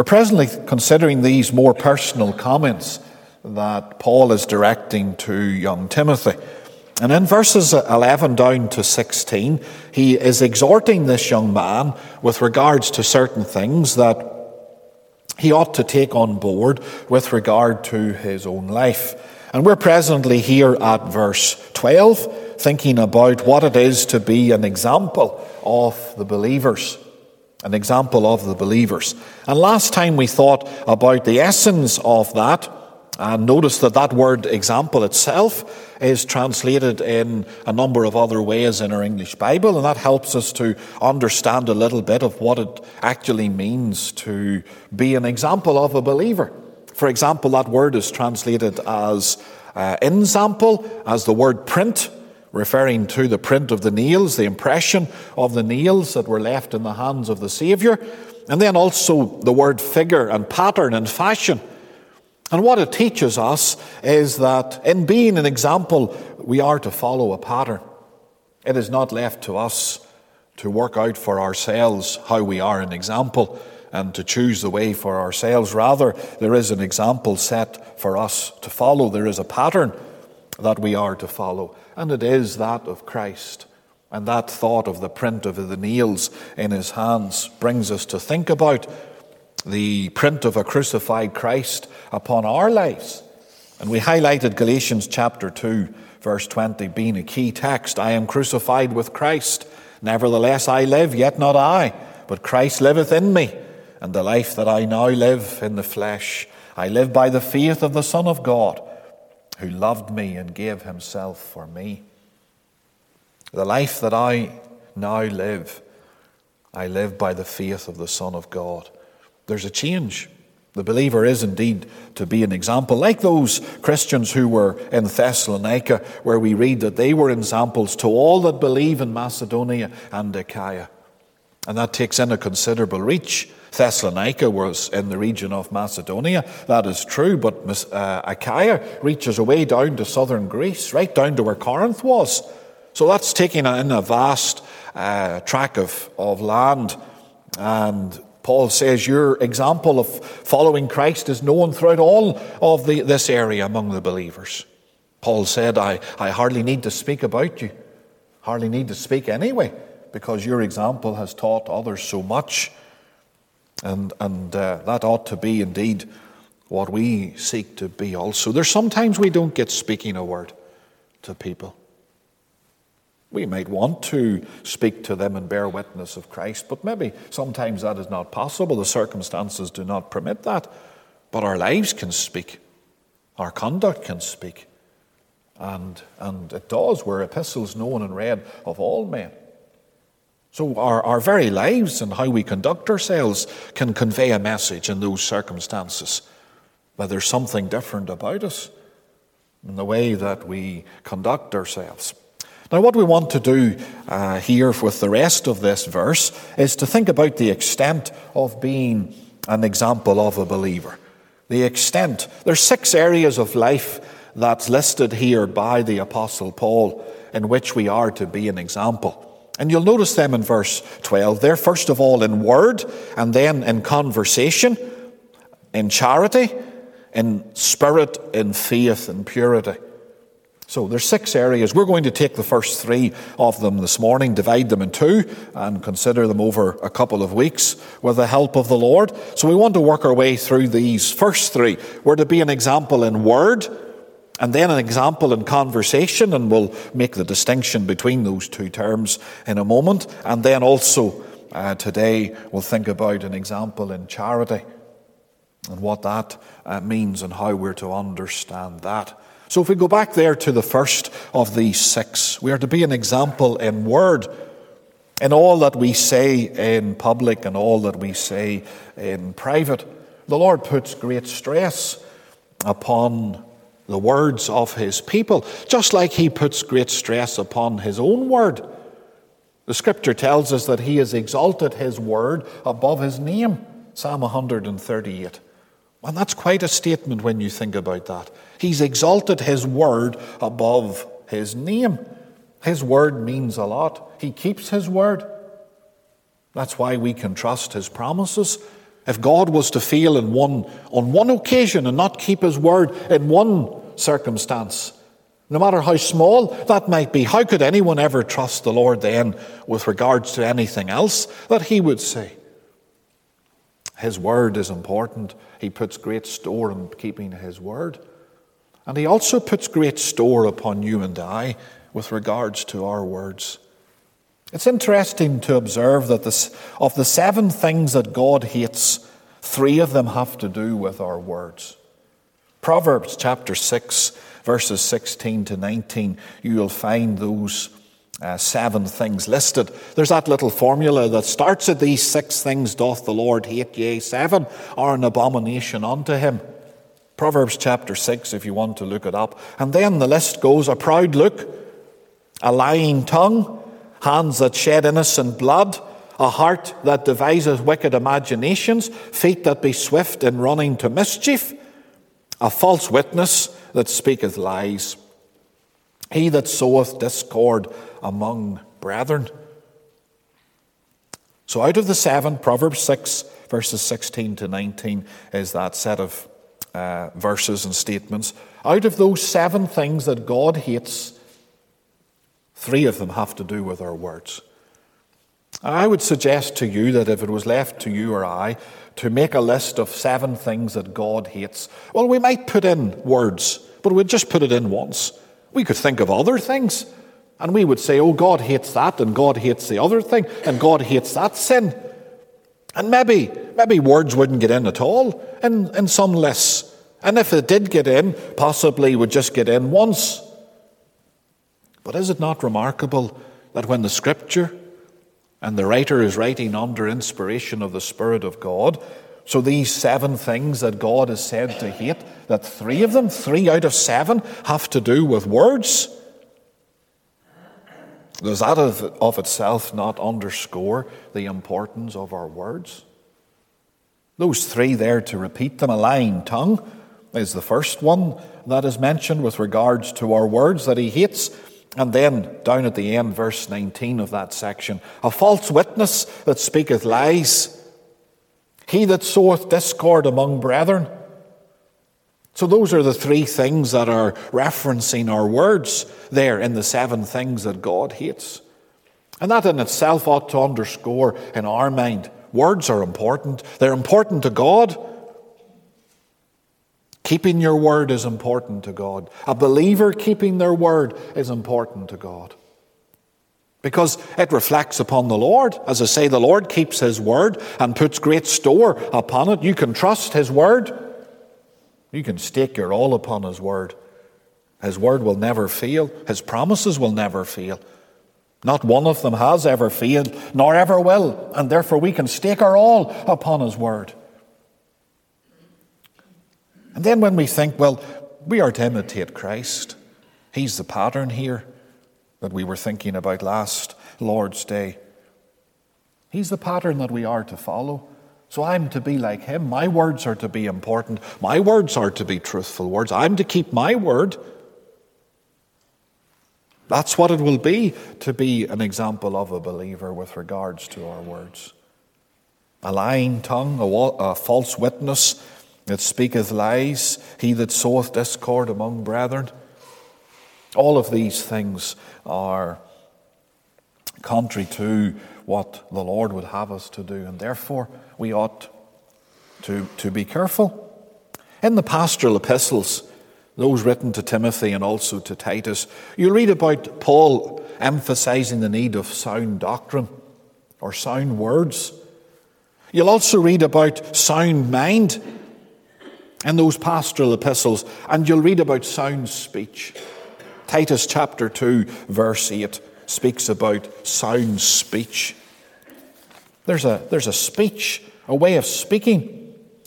We're presently considering these more personal comments that Paul is directing to young Timothy. And in verses 11 down to 16, he is exhorting this young man with regards to certain things that he ought to take on board with regard to his own life. And we're presently here at verse 12, thinking about what it is to be an example of the believers. An example of the believers. And last time we thought about the essence of that and notice that that word example itself is translated in a number of other ways in our English Bible, and that helps us to understand a little bit of what it actually means to be an example of a believer. For example, that word is translated as uh, ensample, as the word print, referring to the print of the nails, the impression of the nails that were left in the hands of the Saviour, and then also the word figure and pattern and fashion and what it teaches us is that in being an example, we are to follow a pattern. It is not left to us to work out for ourselves how we are an example and to choose the way for ourselves. Rather, there is an example set for us to follow. There is a pattern that we are to follow, and it is that of Christ. And that thought of the print of the nails in his hands brings us to think about the print of a crucified Christ upon our lives. And we highlighted Galatians chapter 2, verse 20, being a key text. I am crucified with Christ. Nevertheless, I live, yet not I, but Christ liveth in me. And the life that I now live in the flesh, I live by the faith of the Son of God, who loved me and gave himself for me. The life that I now live, I live by the faith of the Son of God there's a change. The believer is indeed to be an example, like those Christians who were in Thessalonica, where we read that they were examples to all that believe in Macedonia and Achaia. And that takes in a considerable reach. Thessalonica was in the region of Macedonia, that is true, but uh, Achaia reaches away down to southern Greece, right down to where Corinth was. So that's taking in a vast uh, tract of, of land. And Paul says your example of following Christ is known throughout all of the, this area among the believers. Paul said, I, I hardly need to speak about you, hardly need to speak anyway, because your example has taught others so much. And, and uh, that ought to be indeed what we seek to be also. There's sometimes we don't get speaking a word to people. We might want to speak to them and bear witness of Christ, but maybe sometimes that is not possible. The circumstances do not permit that. But our lives can speak, our conduct can speak. And, and it does. We're epistles known and read of all men. So our, our very lives and how we conduct ourselves can convey a message in those circumstances. But there's something different about us in the way that we conduct ourselves. Now, what we want to do uh, here with the rest of this verse is to think about the extent of being an example of a believer. The extent. There's six areas of life that's listed here by the Apostle Paul in which we are to be an example. And you'll notice them in verse 12. They're first of all in word, and then in conversation, in charity, in spirit, in faith, and purity. So there's six areas. We're going to take the first three of them this morning, divide them in two, and consider them over a couple of weeks with the help of the Lord. So we want to work our way through these first three. We're to be an example in word, and then an example in conversation, and we'll make the distinction between those two terms in a moment. And then also uh, today we'll think about an example in charity and what that uh, means and how we're to understand that. So if we go back there to the first of these six, we are to be an example in word, in all that we say in public and all that we say in private. The Lord puts great stress upon the words of his people, just like he puts great stress upon his own word. The scripture tells us that he has exalted his word above his name. Psalm 138. And that's quite a statement when you think about that. He's exalted his word above his name. His word means a lot. He keeps his word. That's why we can trust his promises. If God was to fail in one, on one occasion and not keep his word in one circumstance, no matter how small that might be, how could anyone ever trust the Lord then with regards to anything else that he would say? His word is important. He puts great store in keeping his word. And he also puts great store upon you and I with regards to our words. It's interesting to observe that this, of the seven things that God hates, three of them have to do with our words. Proverbs chapter 6, verses 16 to 19, you'll find those uh, seven things listed. There's that little formula that starts at these six things doth the Lord hate, yea, seven are an abomination unto him. Proverbs chapter 6, if you want to look it up. And then the list goes a proud look, a lying tongue, hands that shed innocent blood, a heart that devises wicked imaginations, feet that be swift in running to mischief, a false witness that speaketh lies, he that soweth discord among brethren. So, out of the seven, Proverbs 6, verses 16 to 19, is that set of uh, verses and statements. Out of those seven things that God hates, Three of them have to do with our words. I would suggest to you that if it was left to you or I to make a list of seven things that God hates, well, we might put in words, but we'd just put it in once. We could think of other things, and we would say, oh, God hates that, and God hates the other thing, and God hates that sin. And maybe, maybe words wouldn't get in at all in, in some lists. And if it did get in, possibly would just get in once. But is it not remarkable that when the Scripture and the writer is writing under inspiration of the Spirit of God, so these seven things that God is said to hate, that three of them, three out of seven, have to do with words? Does that of, itself not underscore the importance of our words? Those three there to repeat them, a lying tongue is the first one that is mentioned with regards to our words that he hates. And then, down at the end, verse 19 of that section, a false witness that speaketh lies, he that soweth discord among brethren. So, those are the three things that are referencing our words there in the seven things that God hates. And that in itself ought to underscore in our mind words are important. They're important to God, Keeping your word is important to God. A believer keeping their word is important to God. Because it reflects upon the Lord. As I say, the Lord keeps His word and puts great store upon it. You can trust His word. You can stake your all upon His word. His word will never fail. His promises will never fail. Not one of them has ever failed, nor ever will. And therefore we can stake our all upon His word. And then when we think, well, we are to imitate Christ, He's the pattern here that we were thinking about last Lord's Day. He's the pattern that we are to follow. So I'm to be like Him. My words are to be important. My words are to be truthful words. I'm to keep my word. That's what it will be to be an example of a believer with regards to our words. A lying tongue, a, false witness, that speaketh lies, he that soweth discord among brethren. All of these things are contrary to what the Lord would have us to do, and therefore we ought to, to be careful. In the pastoral epistles, those written to Timothy and also to Titus, you read about Paul emphasizing the need of sound doctrine or sound words. You'll also read about sound mind in those pastoral epistles, and you'll read about sound speech. Titus chapter 2, verse 8 speaks about sound speech. There's a, there's a speech, a way of speaking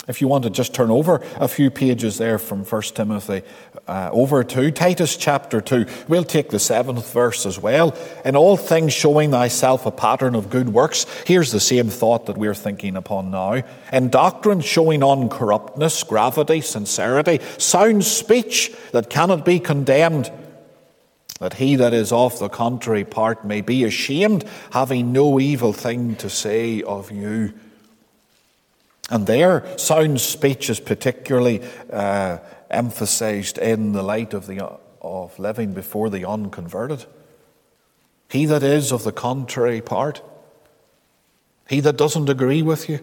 if you want to just turn over a few pages there from 1 Timothy uh, over to Titus chapter 2, we'll take the seventh verse as well. In all things showing thyself a pattern of good works. Here's the same thought that we're thinking upon now. In doctrine showing uncorruptness, gravity, sincerity, sound speech that cannot be condemned. That he that is of the contrary part may be ashamed, having no evil thing to say of you. And there, sound speech is particularly uh, emphasized in the light of, the, of living before the unconverted. He that is of the contrary part, he that doesn't agree with you,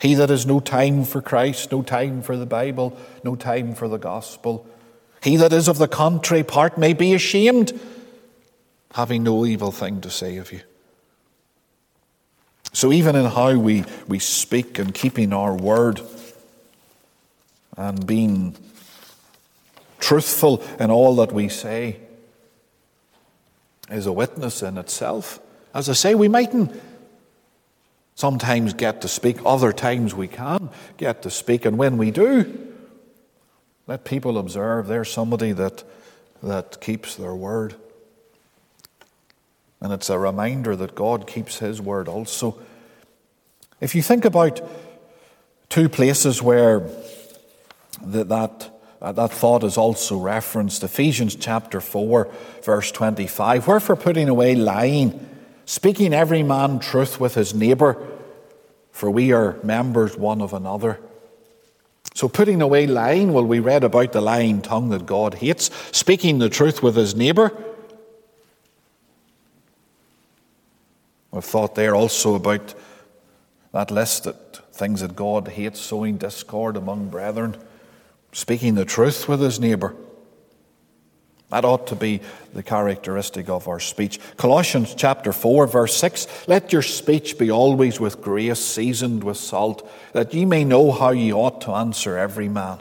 he that has no time for Christ, no time for the Bible, no time for the gospel, he that is of the contrary part may be ashamed, having no evil thing to say of you. So, even in how we, we speak and keeping our word and being truthful in all that we say is a witness in itself. As I say, we mightn't sometimes get to speak, other times we can get to speak, and when we do, let people observe there's somebody that, that keeps their word. And it's a reminder that God keeps His word also. If you think about two places where that, that, uh, that thought is also referenced Ephesians chapter 4, verse 25, wherefore putting away lying, speaking every man truth with his neighbour, for we are members one of another. So, putting away lying, well, we read about the lying tongue that God hates, speaking the truth with his neighbour. We've thought there also about that list that things that God hates, sowing discord among brethren, speaking the truth with his neighbour. That ought to be the characteristic of our speech. Colossians chapter 4, verse 6 Let your speech be always with grace, seasoned with salt, that ye may know how ye ought to answer every man.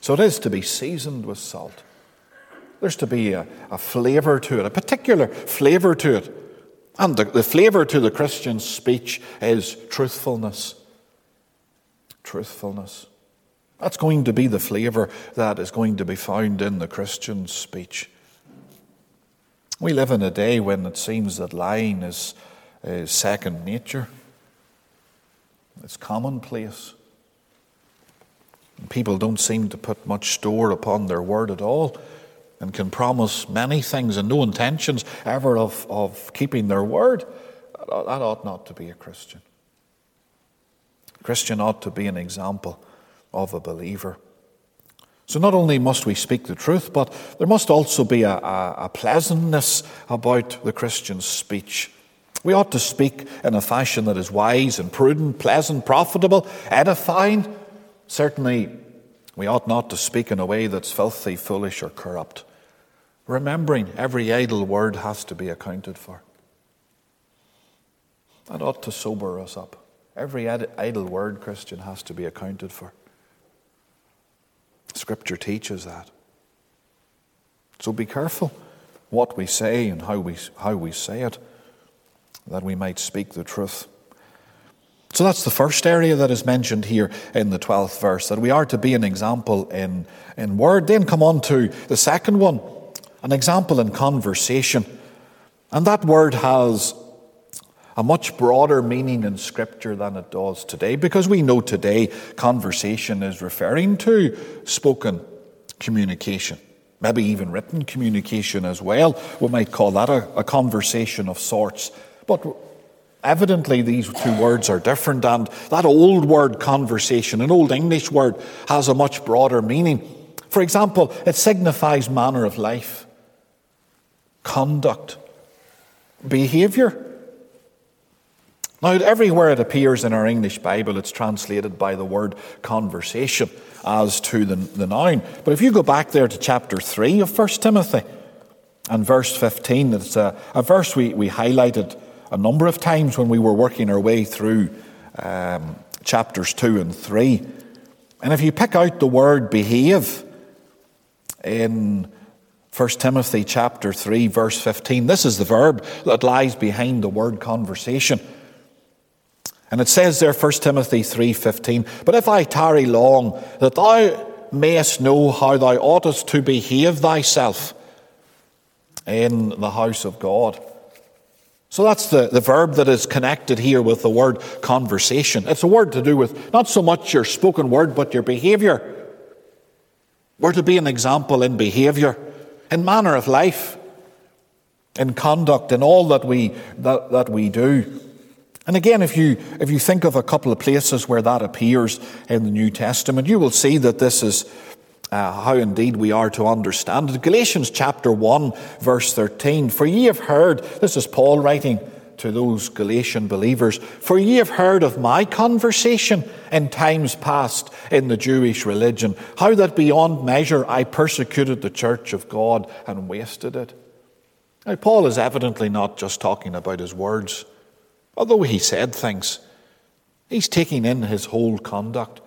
So it is to be seasoned with salt. There's to be a, a flavour to it, a particular flavour to it. And the, the flavour to the Christian speech is truthfulness. Truthfulness. That's going to be the flavour that is going to be found in the Christian speech. We live in a day when it seems that lying is, is second nature, it's commonplace. People don't seem to put much store upon their word at all and can promise many things and no intentions ever of, of keeping their word, that ought not to be a Christian. A Christian ought to be an example of a believer. So, not only must we speak the truth, but there must also be a, a, a pleasantness about the Christian speech. We ought to speak in a fashion that is wise and prudent, pleasant, profitable, edifying. Certainly, we ought not to speak in a way that's filthy, foolish, or corrupt remembering every idle word has to be accounted for. That ought to sober us up. Every idle word, Christian, has to be accounted for. Scripture teaches that. So be careful what we say and how we, how we say it, that we might speak the truth. So that's the first area that is mentioned here in the 12th verse, that we are to be an example in, in word. Then come on to the second one an example in conversation. And that word has a much broader meaning in Scripture than it does today, because we know today conversation is referring to spoken communication, maybe even written communication as well. We might call that a, a conversation of sorts. But evidently, these two words are different, and that old word conversation, an old English word, has a much broader meaning. For example, it signifies manner of life conduct, behavior. Now, everywhere it appears in our English Bible, it's translated by the word conversation as to the, the noun. But if you go back there to chapter 3 of 1 Timothy and verse 15, it's a, a verse we, we highlighted a number of times when we were working our way through um, chapters 2 and 3. And if you pick out the word behave in 1 Timothy chapter 3 verse 15. This is the verb that lies behind the word conversation. And it says there 1 Timothy 3:15, "But if I tarry long, that thou mayest know how thou oughtest to behave thyself in the house of God." So that's the, the verb that is connected here with the word conversation. It's a word to do with not so much your spoken word, but your behavior. We're to be an example in behavior in manner of life, in conduct, in all that we, that, that we do. And again, if you, if you think of a couple of places where that appears in the New Testament, you will see that this is uh, how indeed we are to understand it. Galatians chapter 1, verse 13. For ye have heard, this is Paul writing to those Galatian believers, for ye have heard of my conversation in times past in the Jewish religion, how that beyond measure I persecuted the church of God and wasted it. Now, Paul is evidently not just talking about his words, although he said things. He's taking in his whole conduct.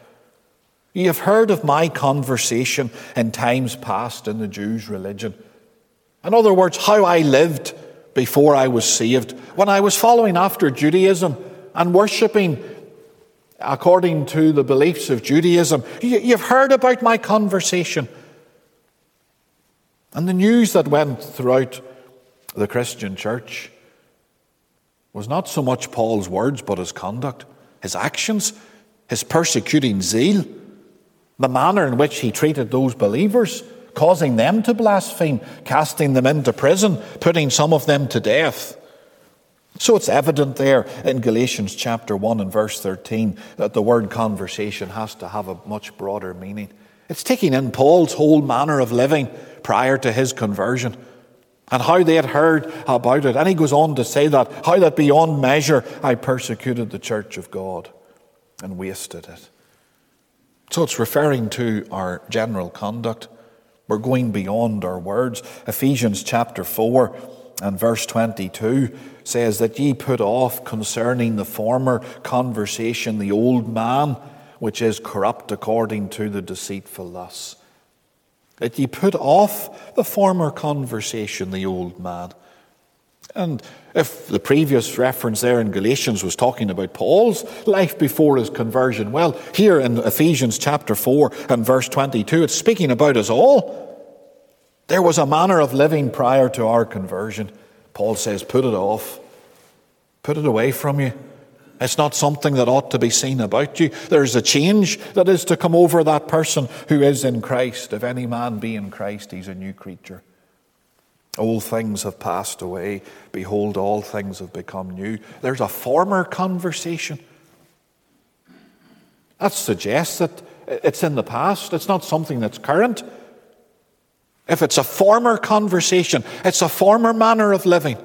You have heard of my conversation in times past in the Jews' religion. In other words, how I lived before I was saved, when I was following after Judaism and worshipping according to the beliefs of Judaism. You've heard about my conversation. And the news that went throughout the Christian church was not so much Paul's words, but his conduct, his actions, his persecuting zeal, the manner in which he treated those believers causing them to blaspheme, casting them into prison, putting some of them to death. So it's evident there in Galatians chapter 1 and verse 13 that the word conversation has to have a much broader meaning. It's taking in Paul's whole manner of living prior to his conversion and how they had heard about it. And he goes on to say that, how that beyond measure I persecuted the church of God and wasted it. So it's referring to our general conduct. We're going beyond our words. Ephesians chapter 4 and verse 22 says that ye put off concerning the former conversation the old man, which is corrupt according to the deceitful lusts. That ye put off the former conversation, the old man. And if the previous reference there in Galatians was talking about Paul's life before his conversion, well, here in Ephesians chapter 4 and verse 22, it's speaking about us all. There was a manner of living prior to our conversion. Paul says, put it off, put it away from you. It's not something that ought to be seen about you. There's a change that is to come over that person who is in Christ. If any man be in Christ, he's a new creature. Old things have passed away. Behold, all things have become new. There's a former conversation. That suggests that it's in the past, it's not something that's current. If it's a former conversation, it's a former manner of living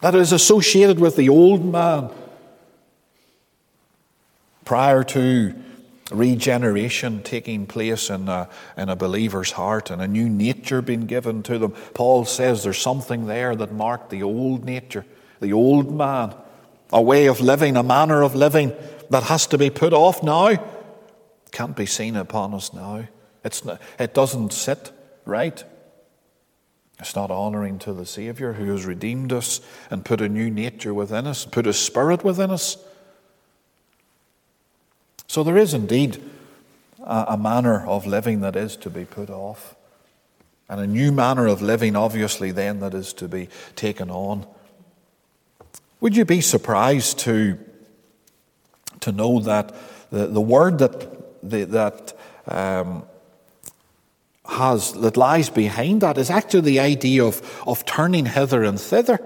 that is associated with the old man prior to regeneration taking place in a, in a believer's heart and a new nature being given to them. Paul says there's something there that marked the old nature, the old man, a way of living, a manner of living that has to be put off now. Can't be seen upon us now. It's not, it doesn't sit right. It's not honoring to the Savior who has redeemed us and put a new nature within us, put a spirit within us. So there is indeed a, manner of living that is to be put off, and a new manner of living, obviously, then that is to be taken on. Would you be surprised to, to know that the, the word that, the, that um, has that lies behind that is actually the idea of, of turning hither and thither.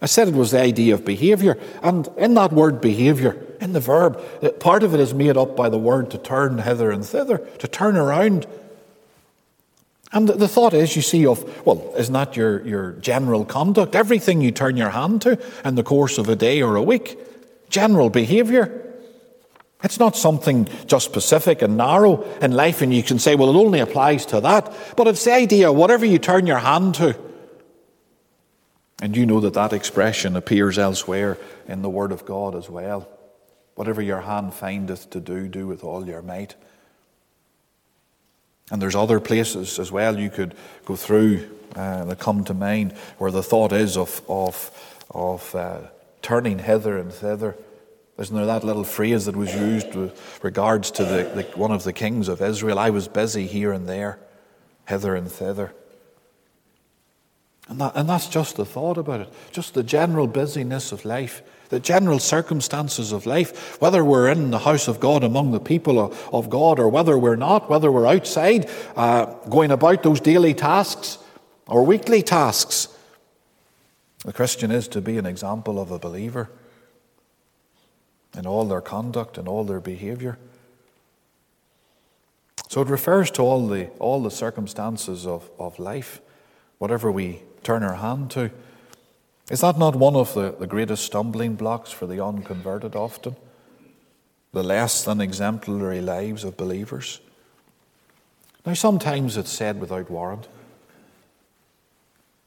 I said it was the idea of behavior. And in that word behavior, in the verb, part of it is made up by the word to turn hither and thither, to turn around. And the thought is, you see, of, well, isn't that your, your general conduct? Everything you turn your hand to in the course of a day or a week. General behavior. It's not something just specific and narrow in life, and you can say, well, it only applies to that. But it's the idea, whatever you turn your hand to, and you know that that expression appears elsewhere in the Word of God as well. Whatever your hand findeth to do, do with all your might. And there's other places as well you could go through uh, that come to mind where the thought is of, of, of uh, turning hither and thither. Isn't there that little phrase that was used with regards to the, the, one of the kings of Israel? I was busy here and there, hither and thither. And, that, and that's just the thought about it, just the general busyness of life, the general circumstances of life, whether we're in the house of God among the people of, God or whether we're not, whether we're outside uh, going about those daily tasks or weekly tasks. The Christian is to be an example of a believer. in all their conduct and all their behavior. So it refers to all the, all the circumstances of, of life, whatever we turn our hand to. Is that not one of the, the greatest stumbling blocks for the unconverted often? The less than exemplary lives of believers? Now, sometimes it's said without warrant.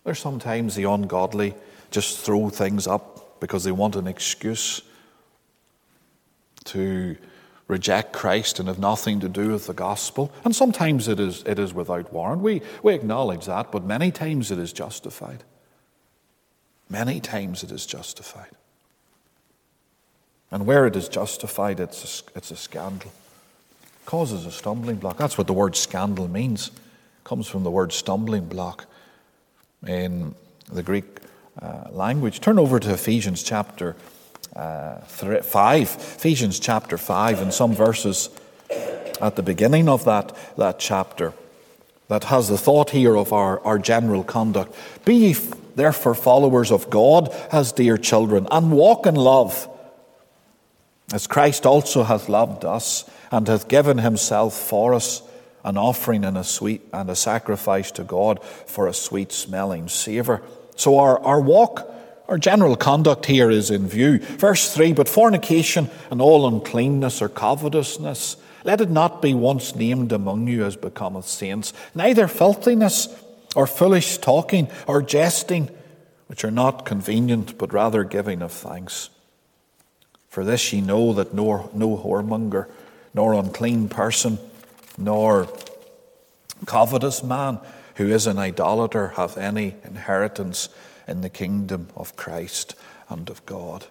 There's sometimes the ungodly just throw things up because they want an excuse to reject Christ and have nothing to do with the gospel. And sometimes it is, it is without warrant. We, we acknowledge that, but many times it is justified. Many times it is justified. And where it is justified, it's a, it's a scandal. It causes a stumbling block. That's what the word scandal means. It comes from the word stumbling block in the Greek uh, language. Turn over to Ephesians chapter uh, 5. Ephesians chapter 5, and some verses at the beginning of that, that chapter that has the thought here of our, our general conduct. Be ye therefore followers of God as dear children, and walk in love, as Christ also hath loved us, and hath given himself for us, an offering and a sweet and a sacrifice to God for a sweet smelling savour. So our, our walk, our general conduct here is in view. Verse 3 But fornication and all uncleanness or covetousness, let it not be once named among you as becometh saints, neither filthiness or foolish talking or jesting, which are not convenient, but rather giving of thanks. For this ye know that no, no whoremonger, nor unclean person, nor covetous man who is an idolater hath any inheritance in the kingdom of Christ and of God.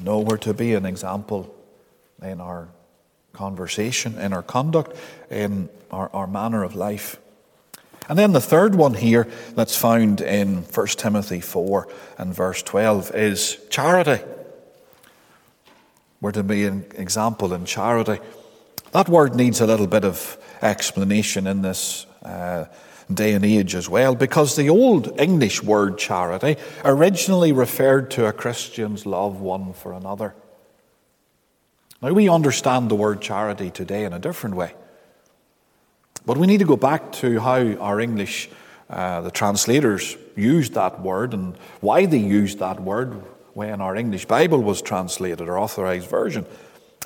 No, we're to be an example in our conversation, in our conduct, in our, our manner of life. And then the third one here that's found in 1 Timothy 4 and verse 12 is charity. We're to be an example in charity. That word needs a little bit of explanation in this uh, day and age as well, because the old English word charity originally referred to a Christian's love one for another. Now, we understand the word charity today in a different way. But we need to go back to how our English, uh, the translators, used that word and why they used that word when our English Bible was translated, our authorized version.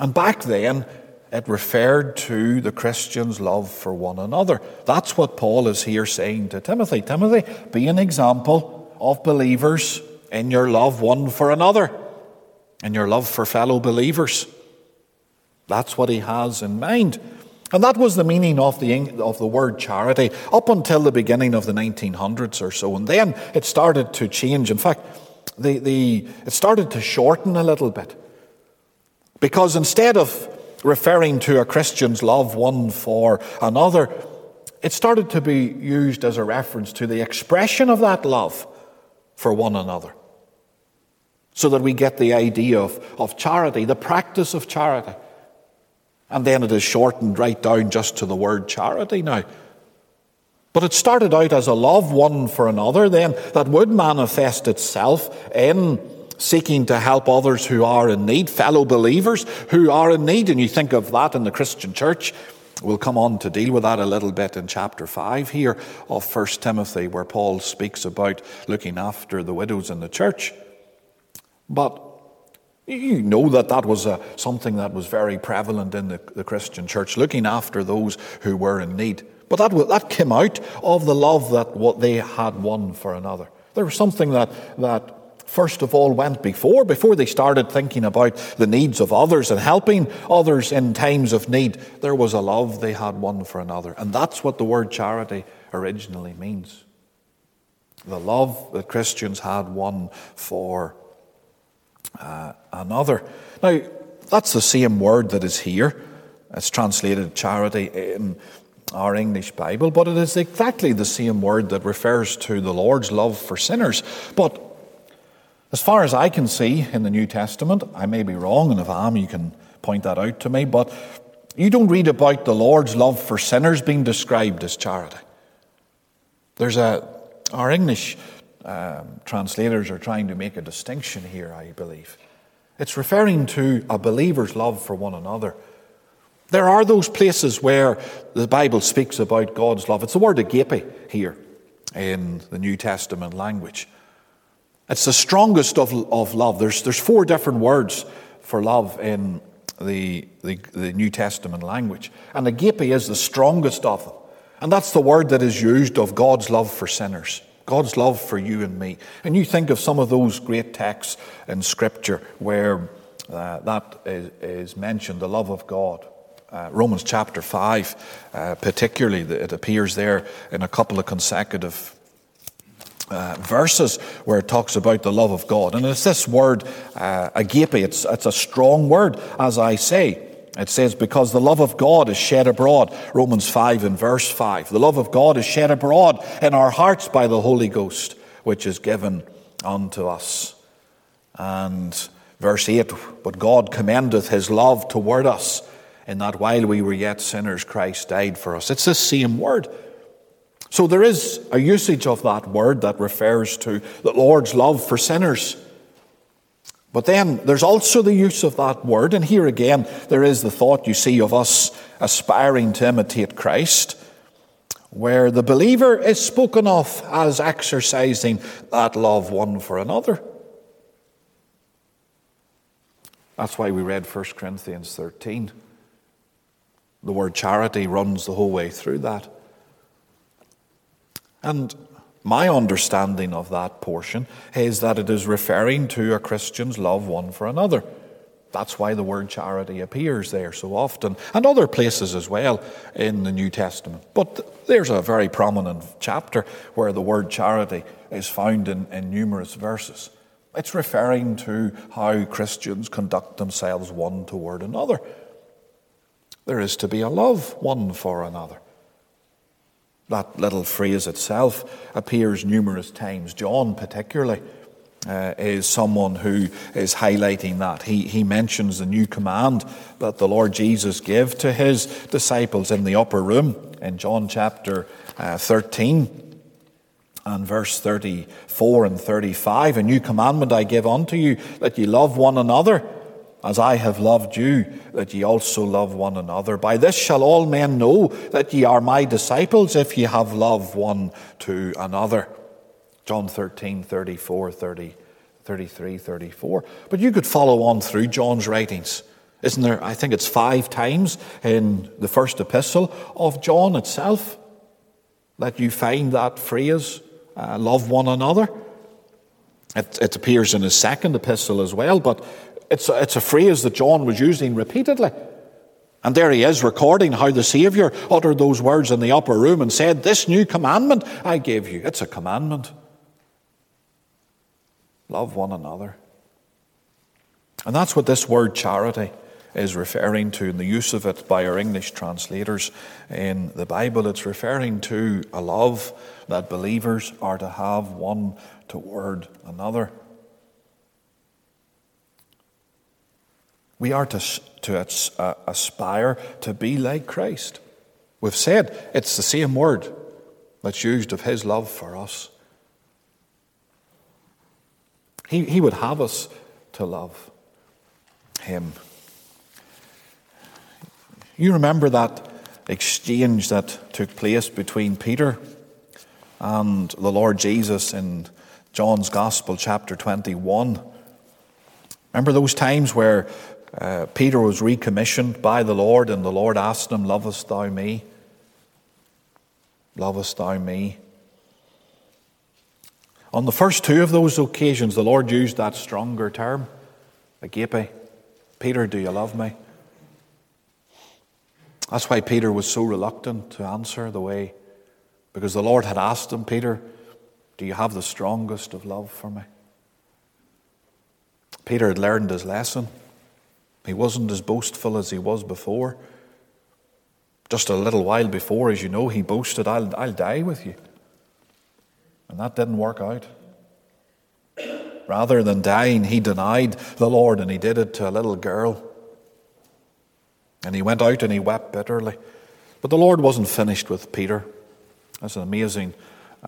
And back then, it referred to the Christian's love for one another. That's what Paul is here saying to Timothy. Timothy, be an example of believers in your love one for another, in your love for fellow believers. That's what he has in mind. And that was the meaning of the, of the word charity up until the beginning of the 1900s or so. And then it started to change. In fact, the, the, it started to shorten a little bit. Because instead of referring to a Christian's love one for another, it started to be used as a reference to the expression of that love for one another. So that we get the idea of, of charity, the practice of charity. And then it is shortened right down just to the word charity now. But it started out as a love one for another, then, that would manifest itself in seeking to help others who are in need, fellow believers who are in need. And you think of that in the Christian church. We'll come on to deal with that a little bit in chapter 5 here of 1 Timothy, where Paul speaks about looking after the widows in the church. But you know that that was a, something that was very prevalent in the, the Christian church, looking after those who were in need. But that, that came out of the love that what they had one for another. There was something that, that first of all went before, before they started thinking about the needs of others and helping others in times of need. There was a love they had one for another. And that's what the word charity originally means. The love that Christians had one for uh, another. Now, that's the same word that is here. It's translated charity in our English Bible, but it is exactly the same word that refers to the Lord's love for sinners. But as far as I can see in the New Testament, I may be wrong, and if I am, you can point that out to me, but you don't read about the Lord's love for sinners being described as charity. There's a, our English um, translators are trying to make a distinction here, I believe. It's referring to a believer's love for one another. There are those places where the Bible speaks about God's love. It's the word agape here in the New Testament language. It's the strongest of, of love. There's, there's four different words for love in the, the, the New Testament language. And agape is the strongest of them. And that's the word that is used of God's love for sinners, God's love for you and me. And you think of some of those great texts in Scripture where uh, that is, is, mentioned, the love of God. Uh, Romans chapter 5, uh, particularly, it appears there in a couple of consecutive uh, verses where it talks about the love of God. And it's this word, uh, agape, it's, it's a strong word, as I say. It says, because the love of God is shed abroad, Romans 5 and verse 5. The love of God is shed abroad in our hearts by the Holy Ghost, which is given unto us. And verse 8, but God commendeth his love toward us, in that while we were yet sinners, Christ died for us. It's the same word. So there is a usage of that word that refers to the Lord's love for sinners. But then there's also the use of that word, and here again there is the thought you see of us aspiring to imitate Christ, where the believer is spoken of as exercising that love one for another. That's why we read 1 Corinthians 13. The word charity runs the whole way through that. And my understanding of that portion is that it is referring to a Christian's love one for another. That's why the word charity appears there so often, and other places as well in the New Testament. But there's a very prominent chapter where the word charity is found in, in numerous verses. It's referring to how Christians conduct themselves one toward another. There is to be a love one for another. That little phrase itself appears numerous times. John, particularly, uh, is someone who is highlighting that. He, he mentions the new command that the Lord Jesus gave to his disciples in the upper room in John chapter uh, 13 and verse 34 and 35. A new commandment I give unto you, that ye love one another as I have loved you, that ye also love one another. By this shall all men know that ye are my disciples, if ye have love one to another. John 13, 34, 30, 33, 34. But you could follow on through John's writings. Isn't there? I think it's five times in the first epistle of John itself that you find that phrase, uh, love one another. It, it appears in his second epistle as well, but it's a, it's a phrase that John was using repeatedly. And there he is recording how the Saviour uttered those words in the upper room and said, This new commandment I gave you. It's a commandment. Love one another. And that's what this word charity is referring to in the use of it by our English translators in the Bible. It's referring to a love that believers are to have one toward another. We are to, to uh, aspire to be like Christ. We've said it's the same word that's used of his love for us. He, he would have us to love him. You remember that exchange that took place between Peter and the Lord Jesus in John's Gospel, chapter 21. Remember those times where uh, Peter was recommissioned by the Lord, and the Lord asked him, Lovest thou me? Lovest thou me? On the first two of those occasions, the Lord used that stronger term, agape. Peter, do you love me? That's why Peter was so reluctant to answer the way, because the Lord had asked him, Peter, do you have the strongest of love for me? Peter had learned his lesson. He wasn't as boastful as he was before. Just a little while before, as you know, he boasted, I'll, I'll die with you. And that didn't work out. Rather than dying, he denied the Lord, and he did it to a little girl. And he went out and he wept bitterly. But the Lord wasn't finished with Peter. That's an amazing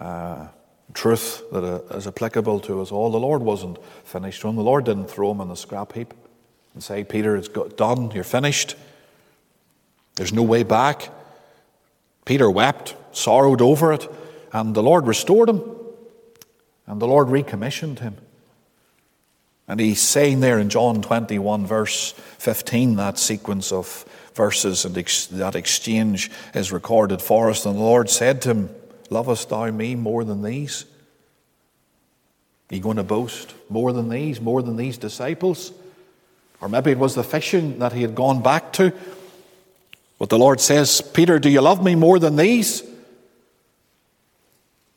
uh, truth that uh, is applicable to us all. The Lord wasn't finished with him. The Lord didn't throw him in the scrap heap. And say, Peter, it's done, you're finished. There's no way back. Peter wept, sorrowed over it, and the Lord restored him, and the Lord recommissioned him. And he's saying there in John 21, verse 15, that sequence of verses and ex- that exchange is recorded for us. And the Lord said to him, Lovest thou me more than these? Are you going to boast more than these, more than these disciples? Or maybe it was the fishing that he had gone back to. But the Lord says, Peter, do you love me more than these?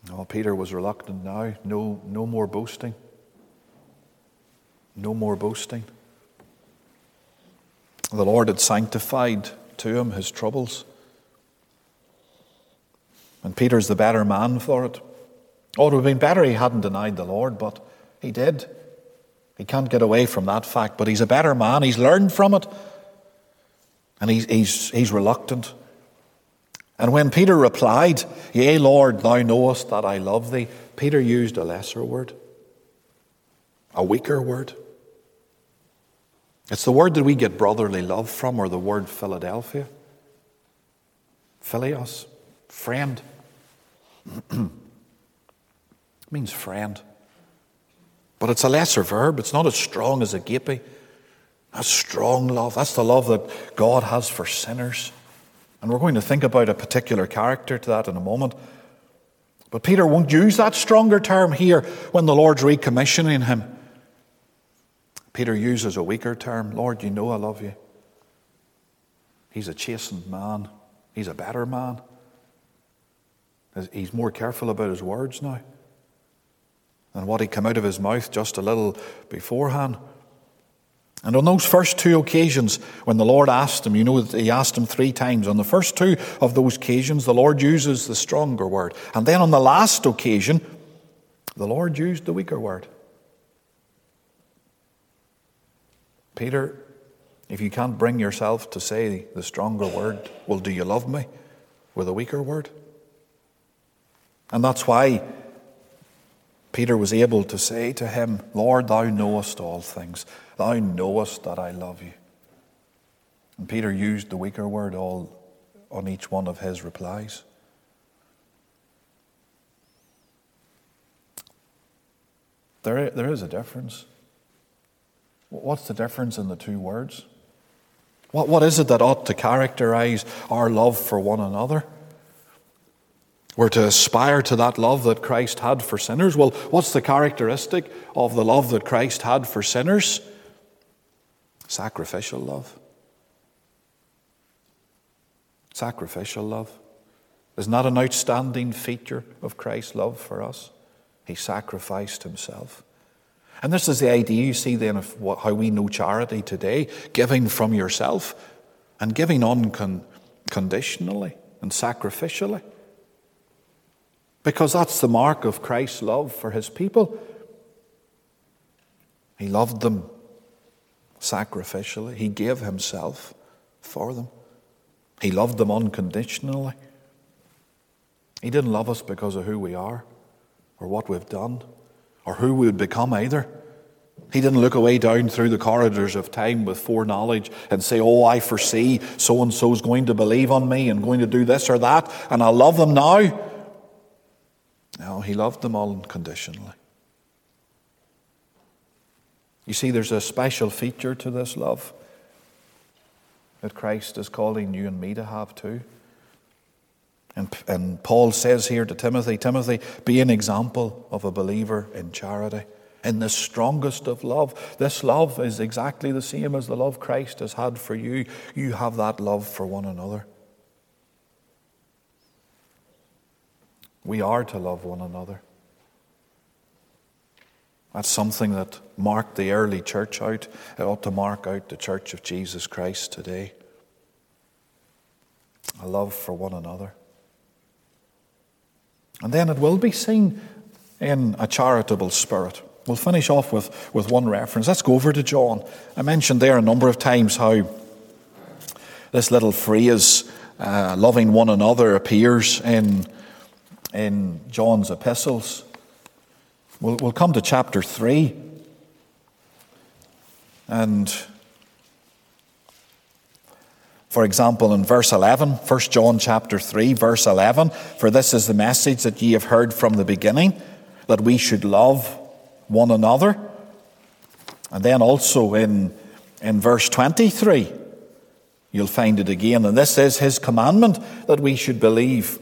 No, Peter was reluctant now. No, no more boasting. No more boasting. The Lord had sanctified to him his troubles. And Peter's the better man for it. Oh, it would have been better he hadn't denied the Lord, but he did. He can't get away from that fact, but he's a better man. He's learned from it. And he's, he's, he's reluctant. And when Peter replied, Yea, Lord, thou knowest that I love thee, Peter used a lesser word, a weaker word. It's the word that we get brotherly love from, or the word Philadelphia. Philios, friend. means friend. But it's a lesser verb. It's not as strong as agape. That's strong love. That's the love that God has for sinners. And we're going to think about a particular character to that in a moment. But Peter won't use that stronger term here when the Lord's recommissioning him. Peter uses a weaker term Lord, you know I love you. He's a chastened man, he's a better man. He's more careful about his words now than what he came out of his mouth just a little beforehand. And on those first two occasions, when the Lord asked him, you know, that he asked him three times. On the first two of those occasions, the Lord uses the stronger word. And then on the last occasion, the Lord used the weaker word. Peter, if you can't bring yourself to say the stronger word, well, do you love me with a weaker word? And that's why Peter was able to say to him, Lord, thou knowest all things. Thou knowest that I love you. And Peter used the weaker word all on each one of his replies. There, there is a difference. What's the difference in the two words? What, what is it that ought to characterize our love for one another? We're to aspire to that love that Christ had for sinners. Well, what's the characteristic of the love that Christ had for sinners? Sacrificial love. Sacrificial love. Isn't that an outstanding feature of Christ's love for us? He sacrificed himself. And this is the idea you see then of what, how we know charity today giving from yourself and giving unconditionally and sacrificially. Because that's the mark of Christ's love for his people. He loved them sacrificially, he gave himself for them, he loved them unconditionally. He didn't love us because of who we are or what we've done or who we would become either. He didn't look away down through the corridors of time with foreknowledge and say, Oh, I foresee so and so is going to believe on me and going to do this or that, and I love them now. No, he loved them all unconditionally. You see, there's a special feature to this love that Christ is calling you and me to have too. And, and Paul says here to Timothy Timothy, be an example of a believer in charity, in the strongest of love. This love is exactly the same as the love Christ has had for you. You have that love for one another. We are to love one another. That's something that marked the early church out. It ought to mark out the church of Jesus Christ today. A love for one another. And then it will be seen in a charitable spirit. We'll finish off with, with one reference. Let's go over to John. I mentioned there a number of times how this little phrase, uh, loving one another, appears in, in John's epistles. We'll, we'll come to chapter 3. And For example, in verse 11, 1 John chapter 3, verse 11, for this is the message that ye have heard from the beginning, that we should love one another. And then also in, in verse 23, you'll find it again. And this is his commandment that we should believe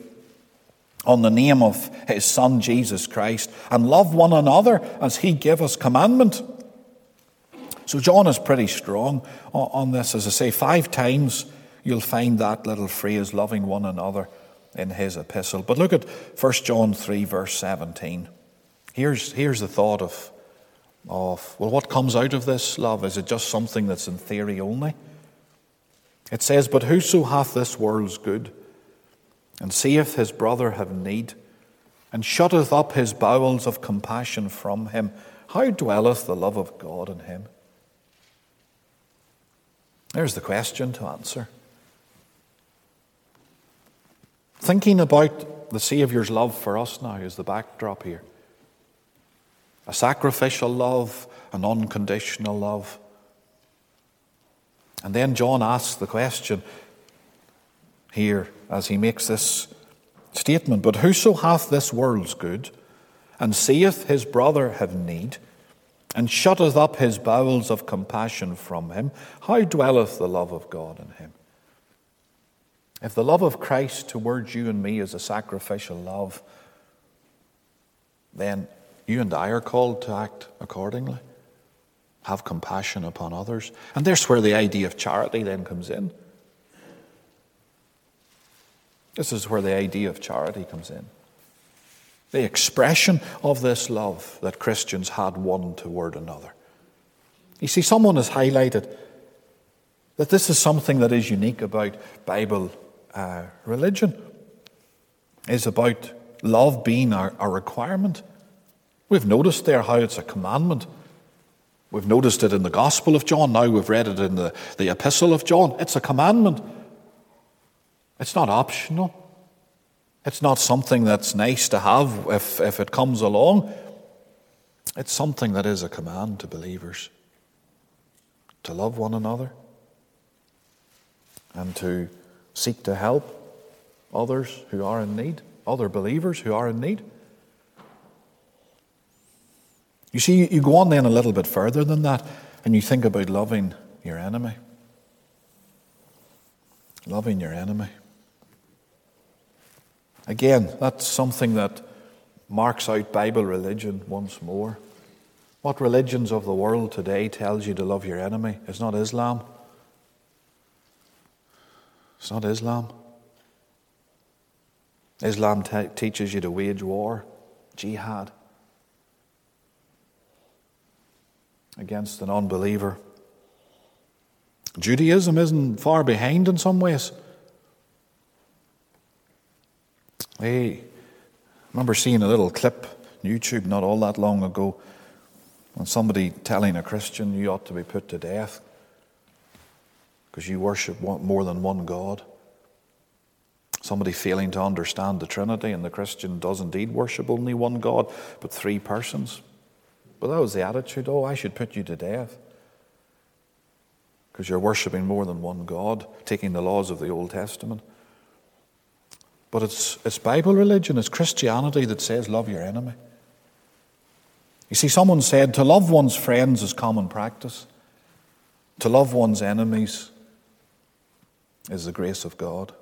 on the name of his Son Jesus Christ and love one another as he gave us commandment. So John is pretty strong on this. As I say, five times you'll find that little phrase, loving one another, in his epistle. But look at 1 John 3, verse 17. Here's, here's the thought of, of, well, what comes out of this love? Is it just something that's in theory only? It says, But whoso hath this world's good, and seeth his brother have need, and shutteth up his bowels of compassion from him, how dwelleth the love of God in him? There's the question to answer. Thinking about the Saviour's love for us now is the backdrop here. A sacrificial love, an unconditional love. And then John asks the question here as he makes this statement But whoso hath this world's good, and seeth his brother have need, and shutteth up his bowels of compassion from him, how dwelleth the love of God in him? If the love of Christ towards you and me is a sacrificial love, then you and I are called to act accordingly. Have compassion upon others. And there's where the idea of charity then comes in. This is where the idea of charity comes in. The expression of this love that Christians had one toward another. You see, someone has highlighted that this is something that is unique about Bible uh, religion is about love being a, a requirement. We've noticed there how it's a commandment. We've noticed it in the Gospel of John. Now we've read it in the, the Epistle of John. It's a commandment. It's not optional. It's not something that's nice to have if, if it comes along. It's something that is a command to believers to love one another and to seek to help others who are in need, other believers who are in need. You see, you go on then a little bit further than that, and you think about loving your enemy. Loving your enemy. Again, that's something that marks out Bible religion once more. What religions of the world today tells you to love your enemy? It's not Islam. It's not Islam. Islam te- teaches you to wage war, jihad, against an unbeliever. Judaism isn't far behind in some ways. I remember seeing a little clip on YouTube not all that long ago on somebody telling a Christian you ought to be put to death because you worship more than one God. Somebody failing to understand the Trinity, and the Christian does indeed worship only one God, but three persons. But that was the attitude oh, I should put you to death because you're worshiping more than one God, taking the laws of the Old Testament. But it's, it's Bible religion, it's Christianity that says, love your enemy. You see, someone said to love one's friends is common practice, to love one's enemies is the grace of God.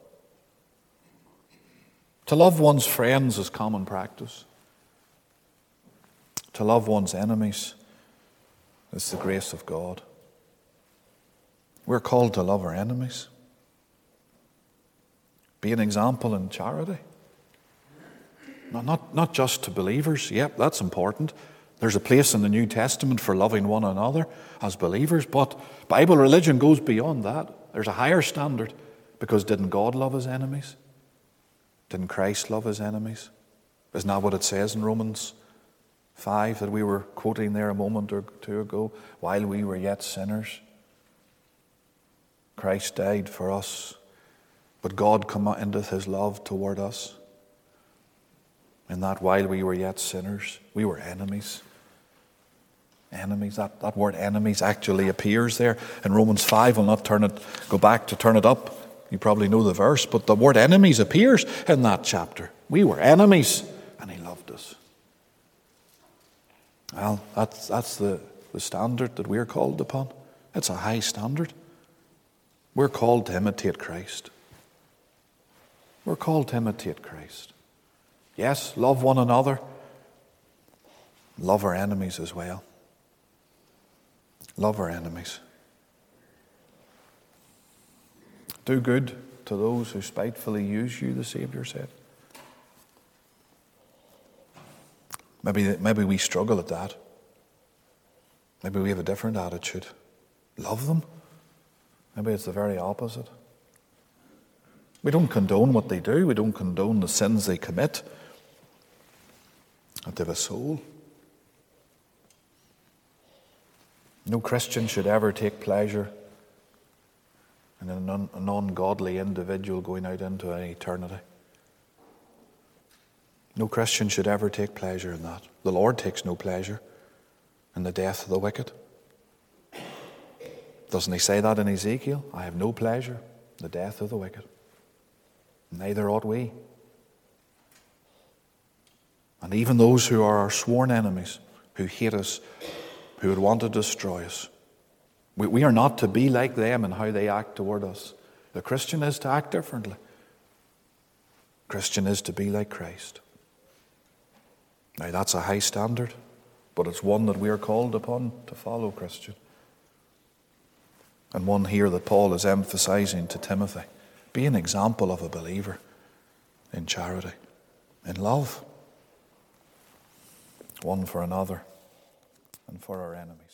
To love one's friends is common practice. To love one's enemies is the grace of God. We're called to love our enemies. Be an example in charity. Not, not, not just to believers. Yep, that's important. There's a place in the New Testament for loving one another as believers, but Bible religion goes beyond that. There's a higher standard because didn't God love his enemies? Didn't Christ love his enemies? Isn't that what it says in Romans 5 that we were quoting there a moment or two ago? While we were yet sinners, Christ died for us, but God commendeth his love toward us. In that while we were yet sinners, we were enemies. Enemies, that, that word enemies actually appears there in Romans 5. I'll not turn it, go back to turn it up You probably know the verse, but the word enemies appears in that chapter. We were enemies, and he loved us. Well, that's, that's the, the standard that we're called upon. It's a high standard. We're called to imitate Christ. We're called to imitate Christ. Yes, love one another, love our enemies as well. Love our enemies. Do good to those who spitefully use you, the Saviour said. Maybe, maybe we struggle at that. Maybe we have a different attitude. Love them. Maybe it's the very opposite. We don't condone what they do, we don't condone the sins they commit. But they have a soul. No Christian should ever take pleasure in an ungodly individual going out into an eternity. No Christian should ever take pleasure in that. The Lord takes no pleasure in the death of the wicked. Doesn't he say that in Ezekiel? I have no pleasure in the death of the wicked. Neither ought we. And even those who are our sworn enemies, who hate us, who would want to destroy us, we, we are not to be like them in how they act toward us. The Christian is to act differently. Christian is to be like Christ. Now, that's a high standard, but it's one that we are called upon to follow, Christian. And one here that Paul is emphasizing to Timothy. Be an example of a believer in charity, in love, one for another, and for our enemies.